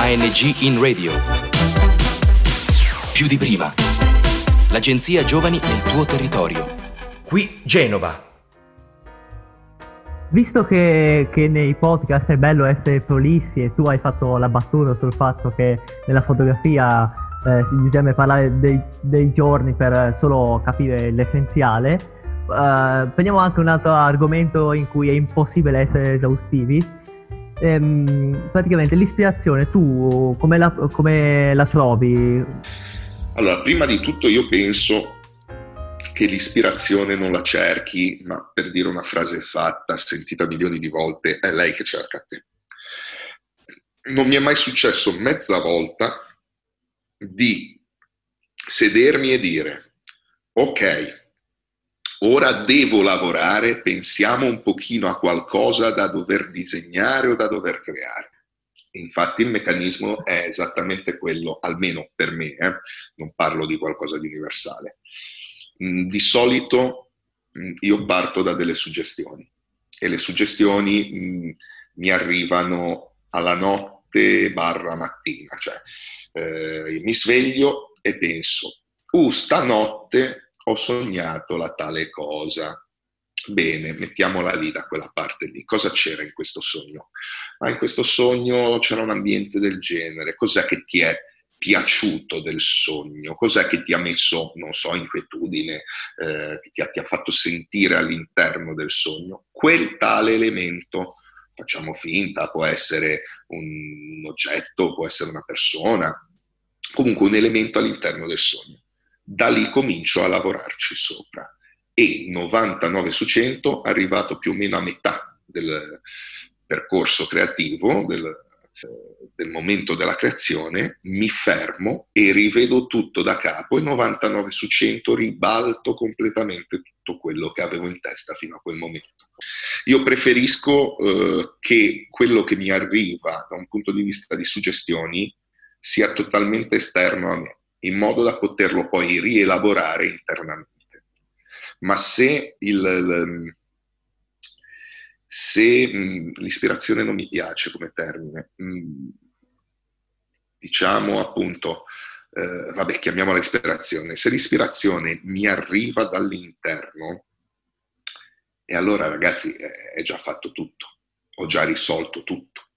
ANG in radio. Più di prima. L'agenzia Giovani nel tuo territorio. Qui Genova. Visto che, che, nei podcast è bello essere prolissi e tu hai fatto la battuta sul fatto che nella fotografia eh, bisogna parlare dei, dei, giorni per solo capire l'essenziale, eh, prendiamo anche un altro argomento in cui è impossibile essere esaustivi. Ehm, praticamente l'ispirazione tu come la, come la trovi? Allora, prima di tutto io penso che l'ispirazione non la cerchi, ma per dire una frase fatta, sentita milioni di volte, è lei che cerca te. Non mi è mai successo mezza volta di sedermi e dire, ok, ora devo lavorare, pensiamo un pochino a qualcosa da dover disegnare o da dover creare. Infatti il meccanismo è esattamente quello, almeno per me, eh? non parlo di qualcosa di universale Mm, di solito mm, io parto da delle suggestioni e le suggestioni mm, mi arrivano alla notte barra mattina, cioè eh, mi sveglio e penso, uh, stanotte ho sognato la tale cosa. Bene, mettiamola lì da quella parte lì. Cosa c'era in questo sogno? Ma in questo sogno c'era un ambiente del genere. Cos'è che ti è piaciuto del sogno? Cos'è che ti ha messo, non so, inquietudine, eh, che ti ha, ti ha fatto sentire all'interno del sogno? Quel tale elemento facciamo finta, può essere un oggetto, può essere una persona, comunque un elemento all'interno del sogno. Da lì comincio a lavorarci sopra e 99 su 100, arrivato più o meno a metà del percorso creativo, del, eh, del momento della creazione, mi fermo e rivedo tutto da capo e 99 su 100 ribalto completamente tutto quello che avevo in testa fino a quel momento. Io preferisco eh, che quello che mi arriva da un punto di vista di suggestioni sia totalmente esterno a me, in modo da poterlo poi rielaborare internamente. Ma se il, se l'ispirazione non mi piace come termine, diciamo appunto, eh, vabbè, chiamiamola ispirazione, se l'ispirazione mi arriva dall'interno, e allora ragazzi è già fatto tutto, ho già risolto tutto.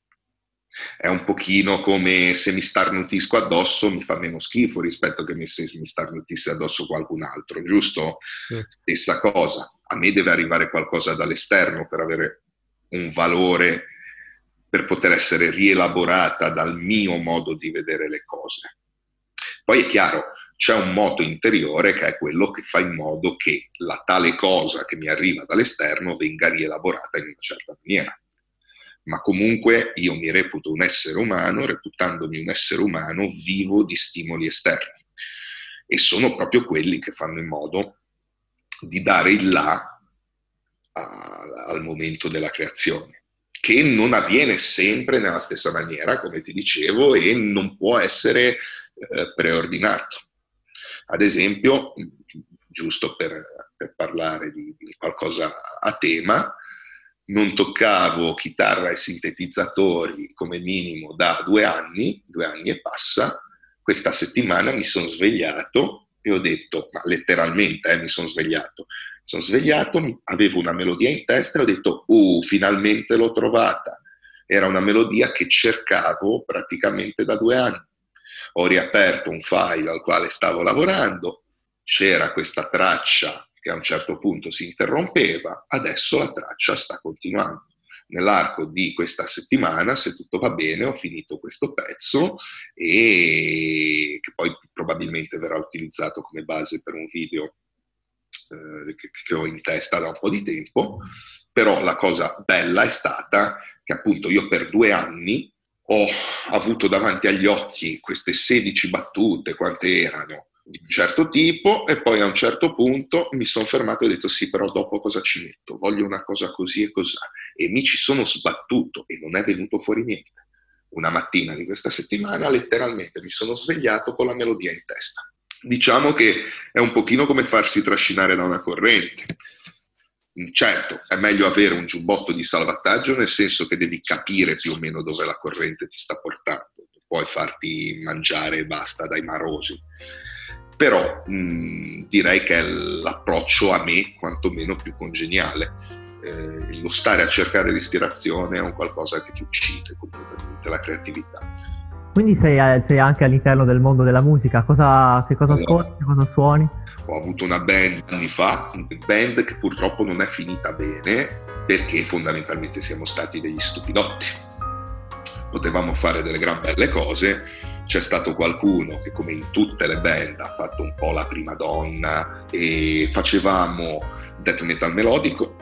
È un pochino come se mi starnutisco addosso mi fa meno schifo rispetto che se mi starnutissi addosso qualcun altro, giusto? Sì. Stessa cosa. A me deve arrivare qualcosa dall'esterno per avere un valore per poter essere rielaborata dal mio modo di vedere le cose. Poi è chiaro, c'è un moto interiore che è quello che fa in modo che la tale cosa che mi arriva dall'esterno venga rielaborata in una certa maniera. Ma comunque io mi reputo un essere umano, reputandomi un essere umano vivo di stimoli esterni. E sono proprio quelli che fanno in modo di dare il là a, al momento della creazione, che non avviene sempre nella stessa maniera, come ti dicevo, e non può essere eh, preordinato. Ad esempio, giusto per, per parlare di, di qualcosa a tema, non toccavo chitarra e sintetizzatori come minimo da due anni, due anni e passa. Questa settimana mi sono svegliato e ho detto, ma letteralmente eh, mi sono svegliato, sono svegliato, avevo una melodia in testa e ho detto, uh, finalmente l'ho trovata. Era una melodia che cercavo praticamente da due anni. Ho riaperto un file al quale stavo lavorando, c'era questa traccia che a un certo punto si interrompeva, adesso la traccia sta continuando. Nell'arco di questa settimana, se tutto va bene, ho finito questo pezzo e che poi probabilmente verrà utilizzato come base per un video eh, che, che ho in testa da un po' di tempo, però la cosa bella è stata che appunto io per due anni ho avuto davanti agli occhi queste 16 battute, quante erano, di un certo tipo e poi a un certo punto mi sono fermato e ho detto sì, però dopo cosa ci metto? Voglio una cosa così e così. E mi ci sono sbattuto e non è venuto fuori niente. Una mattina di questa settimana letteralmente mi sono svegliato con la melodia in testa diciamo che è un pochino come farsi trascinare da una corrente. Certo, è meglio avere un giubbotto di salvataggio nel senso che devi capire più o meno dove la corrente ti sta portando. puoi farti mangiare e basta dai marosi. Però mh, direi che è l'approccio a me quantomeno più congeniale. Eh, lo stare a cercare l'ispirazione è un qualcosa che ti uccide completamente la creatività. Quindi sei, sei anche all'interno del mondo della musica, cosa, che cosa allora, ascolti, cosa suoni? Ho avuto una band anni fa, una band che purtroppo non è finita bene perché fondamentalmente siamo stati degli stupidotti. Potevamo fare delle gran belle cose, c'è stato qualcuno che come in tutte le band ha fatto un po' la prima donna e facevamo death metal melodico,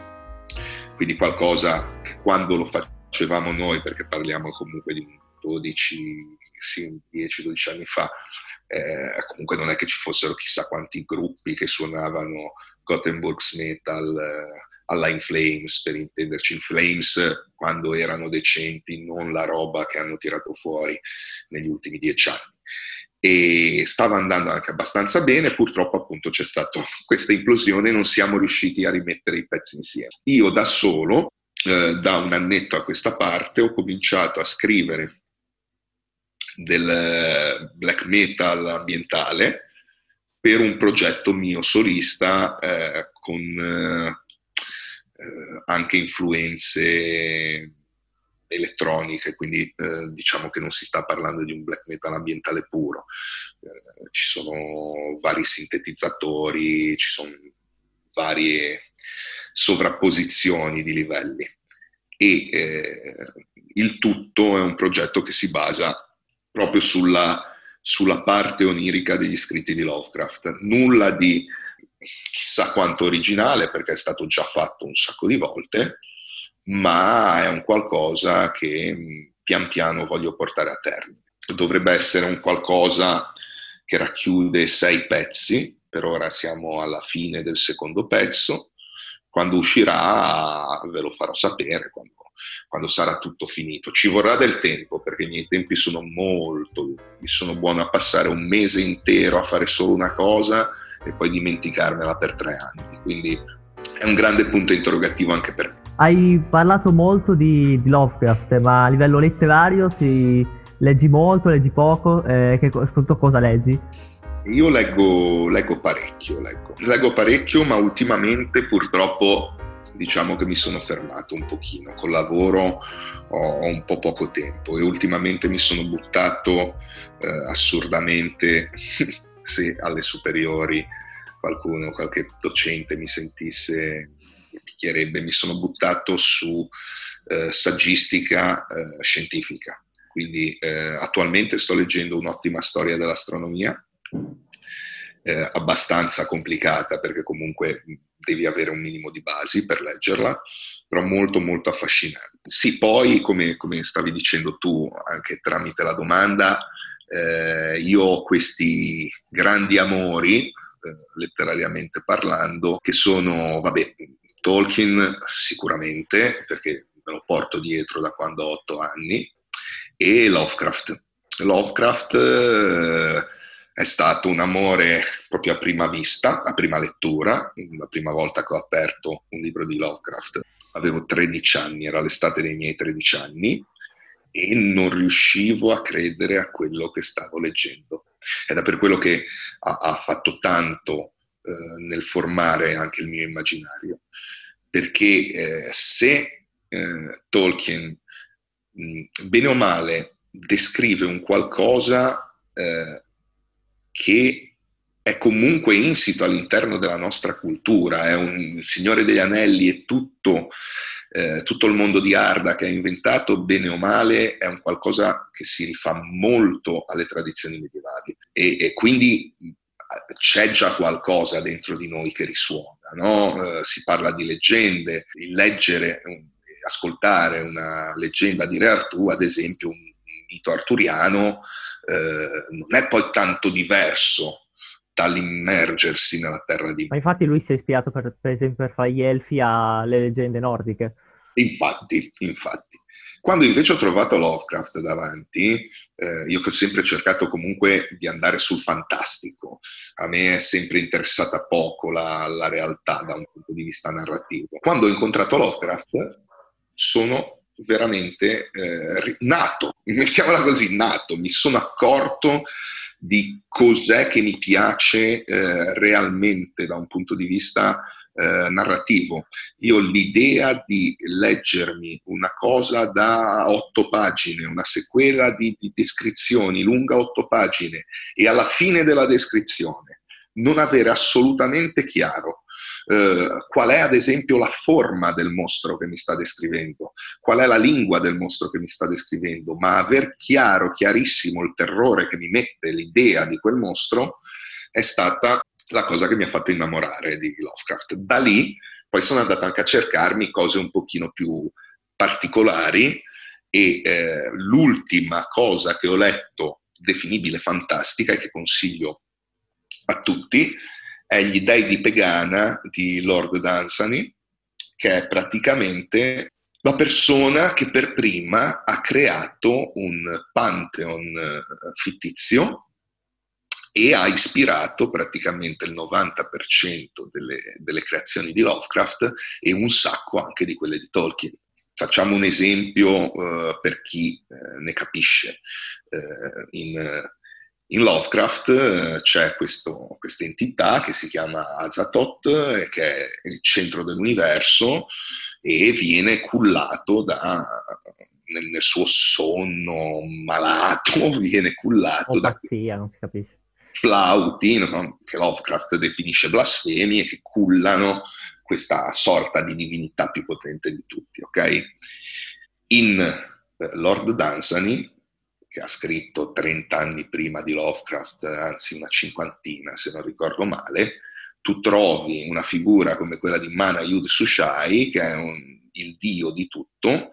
quindi qualcosa che quando lo facevamo noi, perché parliamo comunque di 12, sì, 10-12 anni fa, eh, comunque non è che ci fossero chissà quanti gruppi che suonavano Gothenburg's Metal eh, alla In Flames, per intenderci, In Flames quando erano decenti, non la roba che hanno tirato fuori negli ultimi dieci anni. E stava andando anche abbastanza bene, purtroppo appunto c'è stata questa implosione e non siamo riusciti a rimettere i pezzi insieme. Io da solo, eh, da un annetto a questa parte, ho cominciato a scrivere del black metal ambientale per un progetto mio solista eh, con eh, anche influenze elettroniche, quindi eh, diciamo che non si sta parlando di un black metal ambientale puro, eh, ci sono vari sintetizzatori, ci sono varie sovrapposizioni di livelli. E eh, il tutto è un progetto che si basa proprio sulla, sulla parte onirica degli scritti di Lovecraft, nulla di chissà quanto originale perché è stato già fatto un sacco di volte, ma è un qualcosa che mm, pian piano voglio portare a termine. Dovrebbe essere un qualcosa che racchiude sei pezzi, per ora siamo alla fine del secondo pezzo, quando uscirà ve lo farò sapere, quando, quando sarà tutto finito. Ci vorrà del tempo perché i miei tempi sono molto lunghi, sono buono a passare un mese intero a fare solo una cosa e poi dimenticarmela per tre anni. Quindi è un grande punto interrogativo anche per me. Hai parlato molto di, di Lovecraft, ma a livello letterario si leggi molto, leggi poco, eh, che, soprattutto cosa leggi? Io leggo, leggo parecchio, leggo. leggo parecchio, ma ultimamente purtroppo diciamo che mi sono fermato un pochino, col lavoro ho, un po' poco tempo e ultimamente mi sono buttato eh, assurdamente se alle superiori qualcuno, qualche docente mi sentisse, mi picchierebbe, mi sono buttato su eh, saggistica eh, scientifica. Quindi eh, attualmente sto leggendo un'ottima storia dell'astronomia, eh, abbastanza complicata perché comunque devi avere un minimo di basi per leggerla, però molto molto affascinante. Sì, poi come, come stavi dicendo tu anche tramite la domanda, eh, io ho questi grandi amori, eh, letterariamente parlando, che sono, vabbè, Tolkien sicuramente, perché me lo porto dietro da quando ho otto anni, e Lovecraft. Lovecraft eh, è stato un amore proprio a prima vista, a prima lettura, la prima volta che ho aperto un libro di Lovecraft. Avevo 13 anni, era l'estate dei miei 13 anni, e non riuscivo a credere a quello che stavo leggendo. Ed è per quello che ha, ha fatto tanto eh, nel formare anche il mio immaginario, perché eh, se eh, Tolkien, mh, bene o male, descrive un qualcosa eh, che è comunque insito all'interno della nostra cultura, è un Signore degli Anelli e tutto eh, tutto il mondo di Arda che ha inventato, bene o male, è un qualcosa che si rifà molto alle tradizioni medievali e, e quindi c'è già qualcosa dentro di noi che risuona, no? eh, si parla di leggende, il leggere, ascoltare una leggenda di Re Artù, ad esempio un mito arturiano, eh, non è poi tanto diverso dall'immergersi nella terra di... Ma infatti lui si è ispirato per, per esempio per fare gli elfi alle leggende nordiche. Infatti, infatti. Quando invece ho trovato Lovecraft davanti, eh, io che ho sempre cercato comunque di andare sul fantastico, a me è sempre interessata poco la, la realtà da un punto di vista narrativo. Quando ho incontrato Lovecraft sono veramente eh, nato, mettiamola così, nato, mi sono accorto di cos'è che mi piace eh, realmente da un punto di vista eh, narrativo. Io l'idea di leggermi una cosa da otto pagine, una sequela di, di descrizioni lunga otto pagine e alla fine della descrizione non avere assolutamente chiaro eh, qual è ad esempio la forma del mostro che mi sta descrivendo, qual è la lingua del mostro che mi sta descrivendo, ma aver chiaro, chiarissimo il terrore che mi mette l'idea di quel mostro è stata la cosa che mi ha fatto innamorare di Lovecraft. Da lì poi sono andato anche a cercarmi cose un pochino più particolari e eh, l'ultima cosa che ho letto definibile fantastica e che consiglio a tutti è Gli dei di Pegana di Lord Dunsany, che è praticamente la persona che per prima ha creato un pantheon eh, fittizio e ha ispirato praticamente il 90% delle, delle, creazioni di Lovecraft e un sacco anche di quelle di Tolkien. Facciamo un esempio uh, per chi uh, ne capisce. Uh, in, in, Lovecraft c'è questa entità che si chiama Azathoth, che è il centro dell'universo e viene cullato da, nel, nel, suo sonno malato, viene cullato o pazzia, da... non si capisce flauti, no? che Lovecraft definisce blasfemi e che cullano questa sorta di divinità più potente di tutti. Okay? In eh, Lord Dunsany, che ha scritto 30 anni prima di Lovecraft, anzi una cinquantina se non ricordo male, tu trovi una figura come quella di Mana Yud Sushai, che è un, il dio di tutto,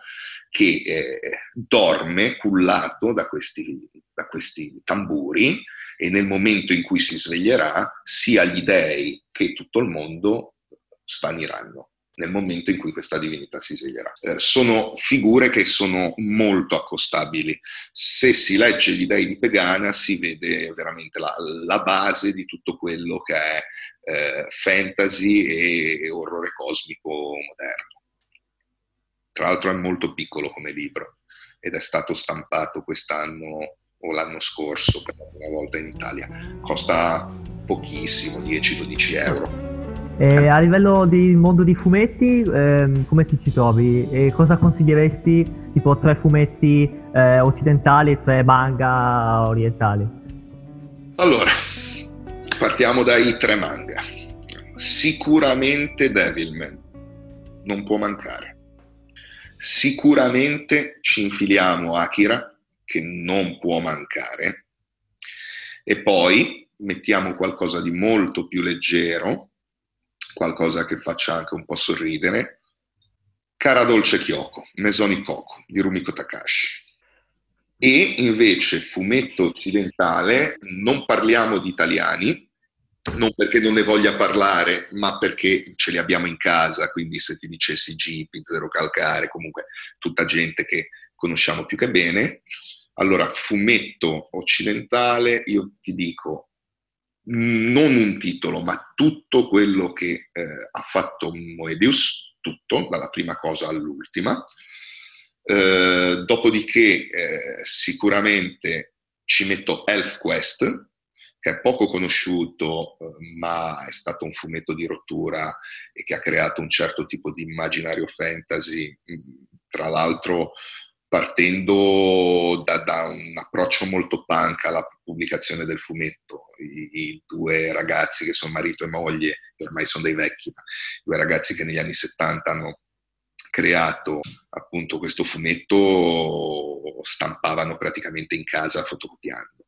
che eh, dorme cullato da questi, da questi tamburi e nel momento in cui si sveglierà sia gli dei che tutto il mondo svaniranno nel momento in cui questa divinità si sveglierà. Eh, sono figure che sono molto accostabili. Se si legge gli dei di Pegana si vede veramente la, la base di tutto quello che è eh, fantasy e orrore cosmico moderno. Tra l'altro è molto piccolo come libro ed è stato stampato quest'anno o l'anno scorso per la prima volta in Italia. Costa pochissimo, 10-12 euro. E a livello di mondo di fumetti, ehm, come ti ci trovi? E cosa consiglieresti? Tipo tre fumetti eh, occidentali e tre manga orientali? Allora, partiamo dai tre manga. Sicuramente Devilman, non può mancare. Sicuramente ci infiliamo Akira, che non può mancare, e poi mettiamo qualcosa di molto più leggero, qualcosa che faccia anche un po' sorridere, Cara Dolce Kyoko, Mesoni Coco di Rumiko Takashi. E invece fumetto occidentale, non parliamo di italiani, non perché non ne voglia parlare, ma perché ce li abbiamo in casa, quindi se ti dicessi Jeep, Zero Calcare, comunque tutta gente che conosciamo più che bene, allora, fumetto occidentale, io ti dico, non un titolo, ma tutto quello che eh, ha fatto Moebius, tutto, dalla prima cosa all'ultima. Eh, dopodiché eh, sicuramente ci metto ElfQuest, che è poco conosciuto, eh, ma è stato un fumetto di rottura e che ha creato un certo tipo di immaginario fantasy, tra l'altro partendo da, da, un approccio molto punk alla pubblicazione del fumetto. I, I, due ragazzi che sono marito e moglie, ormai sono dei vecchi, ma due ragazzi che negli anni 70 hanno creato appunto questo fumetto, stampavano praticamente in casa fotocopiando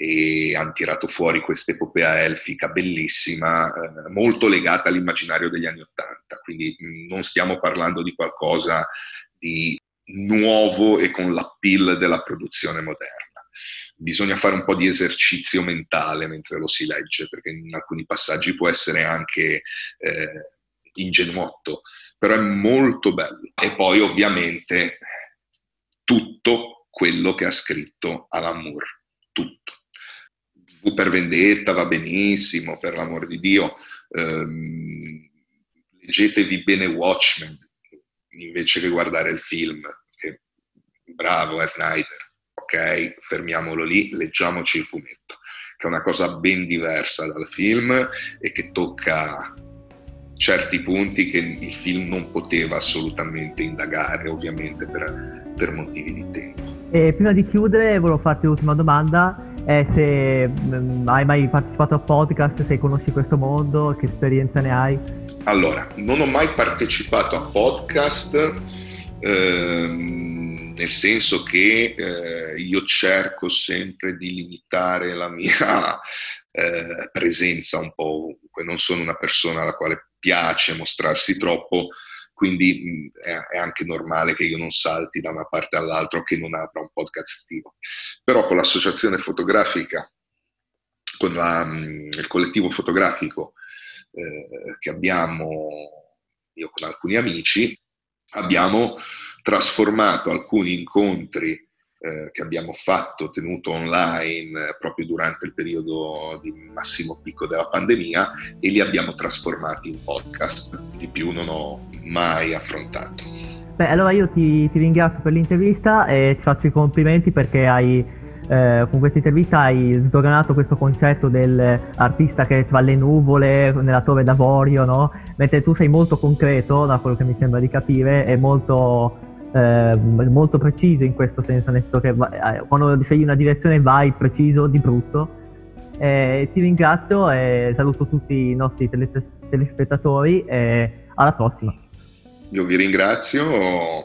e hanno tirato fuori questa epopea elfica bellissima, eh, molto legata all'immaginario degli anni Ottanta, quindi non stiamo parlando di qualcosa di nuovo e con l'appeal della produzione moderna. Bisogna fare un po' di esercizio mentale mentre lo si legge, perché in alcuni passaggi può essere anche eh, ingenuotto, però è molto bello. E poi ovviamente tutto quello che ha scritto Alan Moore, tutto. V per vendetta va benissimo, per l'amor di Dio. Um, leggetevi bene Watchmen, invece che guardare il film. Che, bravo, è eh, Snyder. Ok, fermiamolo lì, leggiamoci il fumetto, che è una cosa ben diversa dal film e che tocca certi punti che il film non poteva assolutamente indagare, ovviamente per, per motivi di tempo. E prima di chiudere, volevo farti l'ultima domanda. È se mh, mm, hai mai partecipato a podcast, se conosci questo mondo, che esperienza ne hai? Allora, non ho mai partecipato a podcast, ehm, nel senso che eh, io cerco sempre di limitare la mia eh, presenza un po' ovunque. Non sono una persona alla quale piace mostrarsi troppo, quindi è, anche normale che io non salti da una parte all'altra o che non apra un podcast estivo. Però con l'associazione fotografica, con la, il collettivo fotografico eh, che abbiamo, io con alcuni amici, abbiamo trasformato alcuni incontri eh, che abbiamo fatto, tenuto online proprio durante il periodo di massimo picco della pandemia e li abbiamo trasformati in podcast. Di più non ho mai affrontato. Beh, allora io ti, ti ringrazio per l'intervista e ti faccio i complimenti perché hai eh, con questa intervista hai sdoganato questo concetto dell'artista che tra le nuvole, nella torre d'avorio, no? Mentre tu sei molto concreto, da quello che mi sembra di capire, e molto eh, molto preciso in questo senso, nel senso che eh, quando scegli una direzione vai preciso di brutto. Eh, ti ringrazio e saluto tutti i nostri telespettatori e alla prossima. Io vi ringrazio,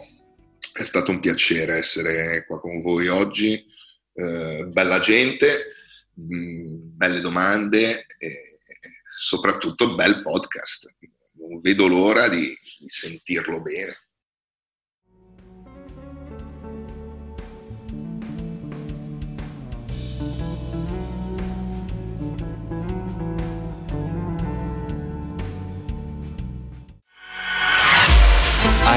è stato un piacere essere qua con voi oggi, eh, bella gente, mh, mm, belle domande e soprattutto bel podcast. Non vedo l'ora di, di sentirlo bene.